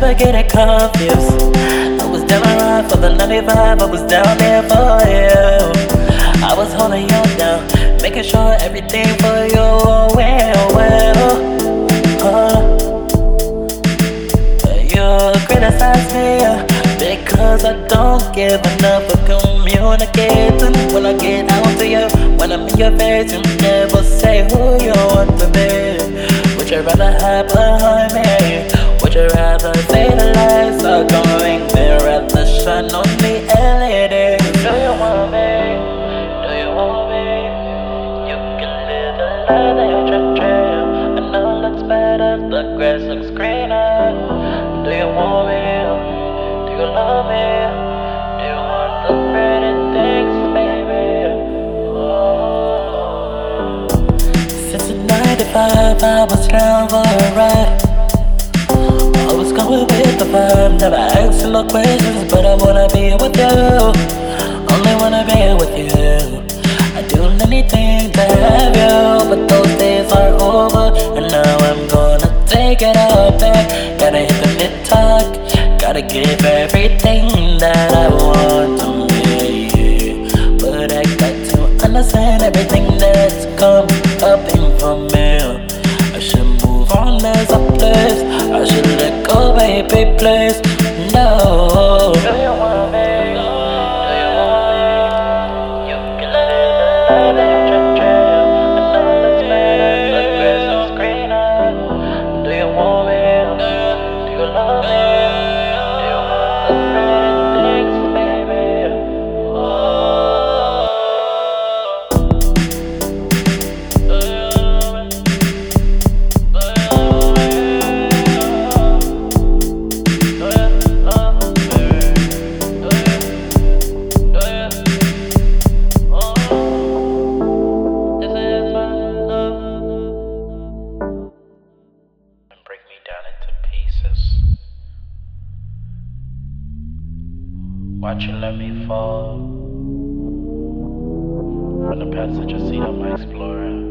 never getting confused. I was down around for the 95, I was down there for you. I was holding you down, making sure everything for you well, well. Uh, you criticize me because I don't give enough of communicating. When I get out to you, when I'm in your face, Behind me? Would you rather say the lies are going there? Rather shine on the LED. Do you want me? Do you want me? You can live the life that you dream. I know that's better. The grass looks greener. 35, I was down for a ride. I was going with the vibe, never asking no questions, but I wanna be with you. Only wanna be with you. I'd do anything to have you, but those days are over, and now I'm gonna take it all back. Gotta hit the mid talk, gotta give everything that I want to me. But I got to understand everything that's baby, please. No. Do you want me? Do you me? You can live the life that you dream. I know that's. The grass is greener. Do you want me? Do you love me? Watch you let me fall from the passenger seat of my Explorer.